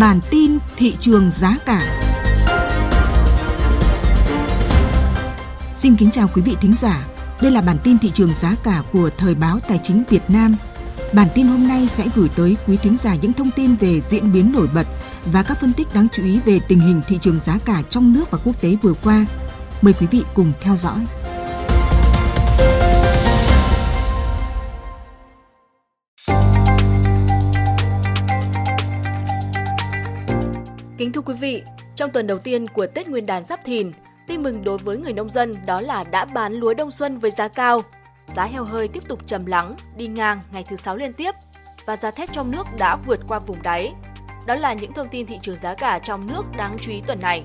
Bản tin thị trường giá cả. Xin kính chào quý vị thính giả. Đây là bản tin thị trường giá cả của Thời báo Tài chính Việt Nam. Bản tin hôm nay sẽ gửi tới quý thính giả những thông tin về diễn biến nổi bật và các phân tích đáng chú ý về tình hình thị trường giá cả trong nước và quốc tế vừa qua. Mời quý vị cùng theo dõi. Kính thưa quý vị, trong tuần đầu tiên của Tết Nguyên đán Giáp Thìn, tin mừng đối với người nông dân đó là đã bán lúa đông xuân với giá cao. Giá heo hơi tiếp tục trầm lắng, đi ngang ngày thứ 6 liên tiếp và giá thép trong nước đã vượt qua vùng đáy. Đó là những thông tin thị trường giá cả trong nước đáng chú ý tuần này.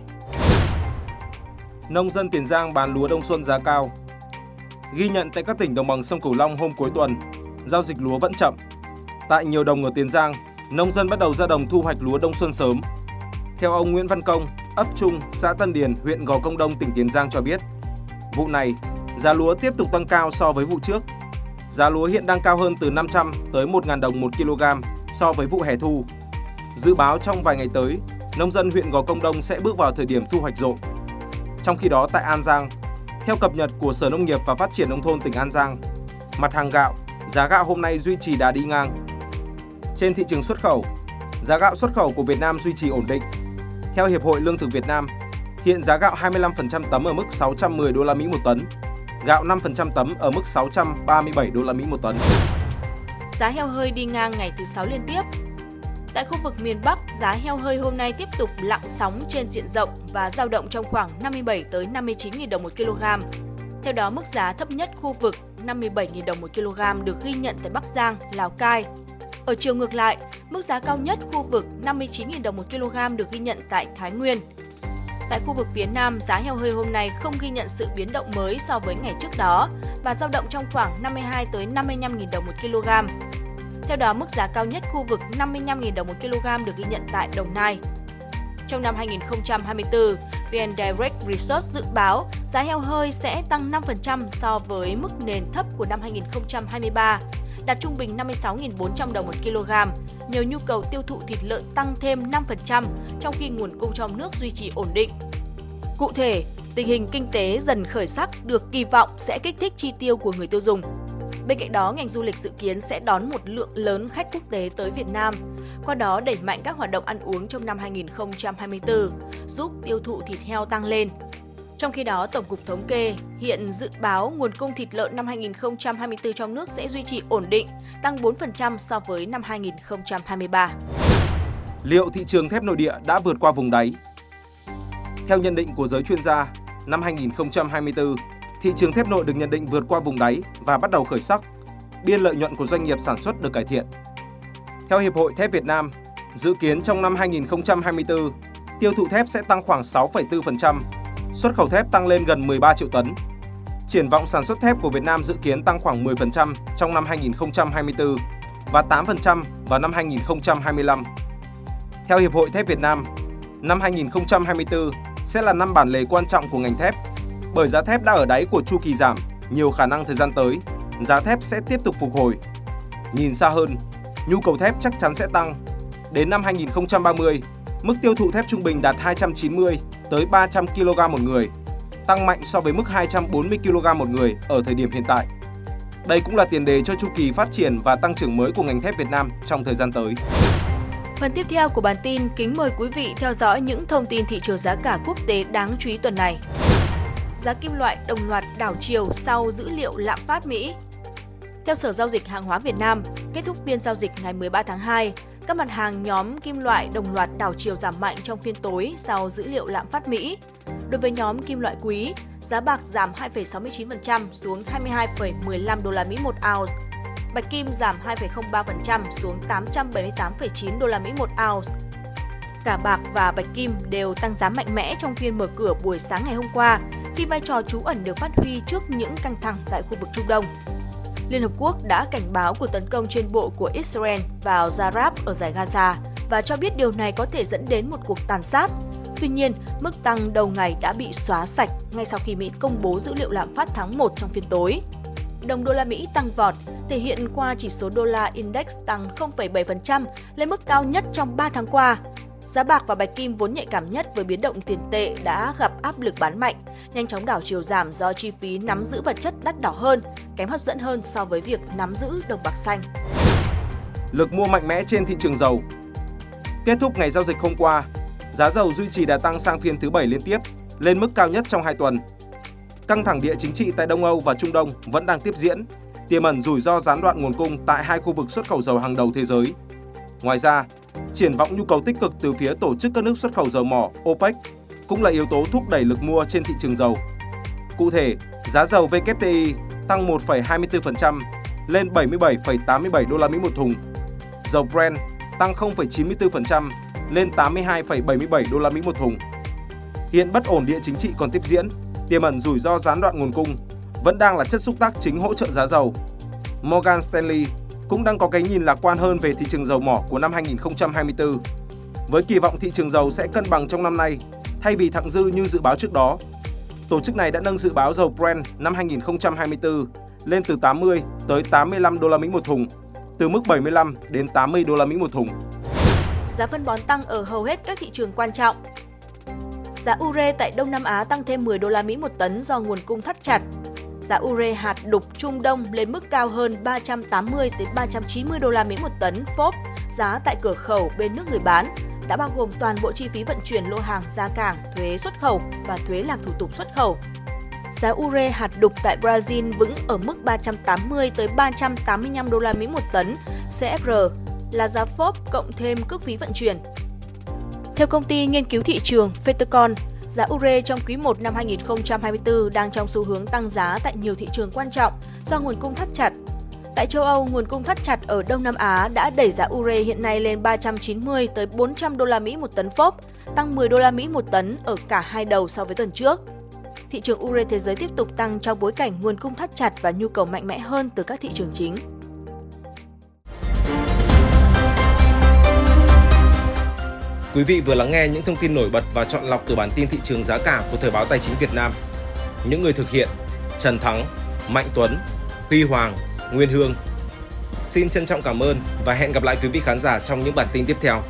Nông dân Tiền Giang bán lúa đông xuân giá cao. Ghi nhận tại các tỉnh đồng bằng sông Cửu Long hôm cuối tuần, giao dịch lúa vẫn chậm. Tại nhiều đồng ở Tiền Giang, nông dân bắt đầu ra đồng thu hoạch lúa đông xuân sớm theo ông Nguyễn Văn Công, ấp Trung, xã Tân Điền, huyện Gò Công Đông, tỉnh Tiền Giang cho biết, vụ này giá lúa tiếp tục tăng cao so với vụ trước. Giá lúa hiện đang cao hơn từ 500 tới 1.000 đồng một kg so với vụ hè thu. Dự báo trong vài ngày tới, nông dân huyện Gò Công Đông sẽ bước vào thời điểm thu hoạch rộ. Trong khi đó tại An Giang, theo cập nhật của Sở Nông nghiệp và Phát triển Nông thôn tỉnh An Giang, mặt hàng gạo, giá gạo hôm nay duy trì đà đi ngang. Trên thị trường xuất khẩu, giá gạo xuất khẩu của Việt Nam duy trì ổn định theo Hiệp hội Lương thực Việt Nam, hiện giá gạo 25% tấm ở mức 610 đô la Mỹ một tấn, gạo 5% tấm ở mức 637 đô la Mỹ một tấn. Giá heo hơi đi ngang ngày thứ 6 liên tiếp. Tại khu vực miền Bắc, giá heo hơi hôm nay tiếp tục lặng sóng trên diện rộng và dao động trong khoảng 57 tới 59.000 đồng một kg. Theo đó, mức giá thấp nhất khu vực 57.000 đồng một kg được ghi nhận tại Bắc Giang, Lào Cai, ở chiều ngược lại, mức giá cao nhất khu vực 59.000 đồng một kg được ghi nhận tại Thái Nguyên. Tại khu vực phía Nam, giá heo hơi hôm nay không ghi nhận sự biến động mới so với ngày trước đó và dao động trong khoảng 52 tới 55.000 đồng một kg. Theo đó, mức giá cao nhất khu vực 55.000 đồng một kg được ghi nhận tại Đồng Nai. Trong năm 2024, VN Direct Research dự báo giá heo hơi sẽ tăng 5% so với mức nền thấp của năm 2023 đạt trung bình 56.400 đồng một kg, nhờ nhu cầu tiêu thụ thịt lợn tăng thêm 5% trong khi nguồn cung trong nước duy trì ổn định. Cụ thể, tình hình kinh tế dần khởi sắc được kỳ vọng sẽ kích thích chi tiêu của người tiêu dùng. Bên cạnh đó, ngành du lịch dự kiến sẽ đón một lượng lớn khách quốc tế tới Việt Nam, qua đó đẩy mạnh các hoạt động ăn uống trong năm 2024, giúp tiêu thụ thịt heo tăng lên, trong khi đó, Tổng cục Thống kê hiện dự báo nguồn cung thịt lợn năm 2024 trong nước sẽ duy trì ổn định, tăng 4% so với năm 2023. Liệu thị trường thép nội địa đã vượt qua vùng đáy? Theo nhận định của giới chuyên gia, năm 2024, thị trường thép nội được nhận định vượt qua vùng đáy và bắt đầu khởi sắc. Biên lợi nhuận của doanh nghiệp sản xuất được cải thiện. Theo Hiệp hội Thép Việt Nam, dự kiến trong năm 2024, tiêu thụ thép sẽ tăng khoảng 6,4%, xuất khẩu thép tăng lên gần 13 triệu tấn. Triển vọng sản xuất thép của Việt Nam dự kiến tăng khoảng 10% trong năm 2024 và 8% vào năm 2025. Theo Hiệp hội Thép Việt Nam, năm 2024 sẽ là năm bản lề quan trọng của ngành thép, bởi giá thép đã ở đáy của chu kỳ giảm, nhiều khả năng thời gian tới, giá thép sẽ tiếp tục phục hồi. Nhìn xa hơn, nhu cầu thép chắc chắn sẽ tăng. Đến năm 2030, mức tiêu thụ thép trung bình đạt 290 tới 300 kg một người, tăng mạnh so với mức 240 kg một người ở thời điểm hiện tại. Đây cũng là tiền đề cho chu kỳ phát triển và tăng trưởng mới của ngành thép Việt Nam trong thời gian tới. Phần tiếp theo của bản tin kính mời quý vị theo dõi những thông tin thị trường giá cả quốc tế đáng chú ý tuần này. Giá kim loại đồng loạt đảo chiều sau dữ liệu lạm phát Mỹ. Theo Sở Giao dịch Hàng hóa Việt Nam, kết thúc phiên giao dịch ngày 13 tháng 2, các mặt hàng nhóm kim loại đồng loạt đảo chiều giảm mạnh trong phiên tối sau dữ liệu lạm phát Mỹ. Đối với nhóm kim loại quý, giá bạc giảm 2,69% xuống 22,15 đô la Mỹ một ounce. Bạch kim giảm 2,03% xuống 878,9 đô la Mỹ một ounce. Cả bạc và bạch kim đều tăng giá mạnh mẽ trong phiên mở cửa buổi sáng ngày hôm qua, khi vai trò trú ẩn được phát huy trước những căng thẳng tại khu vực Trung Đông. Liên Hợp Quốc đã cảnh báo cuộc tấn công trên bộ của Israel vào Zarab ở giải Gaza và cho biết điều này có thể dẫn đến một cuộc tàn sát. Tuy nhiên, mức tăng đầu ngày đã bị xóa sạch ngay sau khi Mỹ công bố dữ liệu lạm phát tháng 1 trong phiên tối. Đồng đô la Mỹ tăng vọt, thể hiện qua chỉ số đô la index tăng 0,7% lên mức cao nhất trong 3 tháng qua. Giá bạc và bạch kim vốn nhạy cảm nhất với biến động tiền tệ đã gặp áp lực bán mạnh, nhanh chóng đảo chiều giảm do chi phí nắm giữ vật chất đắt đỏ hơn, kém hấp dẫn hơn so với việc nắm giữ đồng bạc xanh. Lực mua mạnh mẽ trên thị trường dầu Kết thúc ngày giao dịch hôm qua, giá dầu duy trì đà tăng sang phiên thứ bảy liên tiếp, lên mức cao nhất trong 2 tuần. Căng thẳng địa chính trị tại Đông Âu và Trung Đông vẫn đang tiếp diễn, tiềm ẩn rủi ro gián đoạn nguồn cung tại hai khu vực xuất khẩu dầu hàng đầu thế giới. Ngoài ra, triển vọng nhu cầu tích cực từ phía tổ chức các nước xuất khẩu dầu mỏ OPEC cũng là yếu tố thúc đẩy lực mua trên thị trường dầu. Cụ thể, giá dầu WTI tăng 1,24% lên 77,87 đô la Mỹ một thùng. Dầu Brent tăng 0,94% lên 82,77 đô la Mỹ một thùng. Hiện bất ổn địa chính trị còn tiếp diễn, tiềm ẩn rủi ro gián đoạn nguồn cung vẫn đang là chất xúc tác chính hỗ trợ giá dầu. Morgan Stanley cũng đang có cái nhìn lạc quan hơn về thị trường dầu mỏ của năm 2024. Với kỳ vọng thị trường dầu sẽ cân bằng trong năm nay, thay vì thặng dư như dự báo trước đó. Tổ chức này đã nâng dự báo dầu Brent năm 2024 lên từ 80 tới 85 đô la Mỹ một thùng, từ mức 75 đến 80 đô la Mỹ một thùng. Giá phân bón tăng ở hầu hết các thị trường quan trọng. Giá ure tại Đông Nam Á tăng thêm 10 đô la Mỹ một tấn do nguồn cung thắt chặt giá ure hạt đục Trung Đông lên mức cao hơn 380 đến 390 đô la Mỹ một tấn phốp, giá tại cửa khẩu bên nước người bán đã bao gồm toàn bộ chi phí vận chuyển lô hàng ra cảng, thuế xuất khẩu và thuế làm thủ tục xuất khẩu. Giá ure hạt đục tại Brazil vững ở mức 380 tới 385 đô la Mỹ một tấn CFR là giá phốp cộng thêm cước phí vận chuyển. Theo công ty nghiên cứu thị trường Fettercon, Giá ure trong quý 1 năm 2024 đang trong xu hướng tăng giá tại nhiều thị trường quan trọng do nguồn cung thắt chặt. Tại châu Âu, nguồn cung thắt chặt ở Đông Nam Á đã đẩy giá ure hiện nay lên 390 tới 400 đô la Mỹ một tấn phốp, tăng 10 đô la Mỹ một tấn ở cả hai đầu so với tuần trước. Thị trường ure thế giới tiếp tục tăng trong bối cảnh nguồn cung thắt chặt và nhu cầu mạnh mẽ hơn từ các thị trường chính. Quý vị vừa lắng nghe những thông tin nổi bật và chọn lọc từ bản tin thị trường giá cả của Thời báo Tài chính Việt Nam. Những người thực hiện Trần Thắng, Mạnh Tuấn, Huy Hoàng, Nguyên Hương. Xin trân trọng cảm ơn và hẹn gặp lại quý vị khán giả trong những bản tin tiếp theo.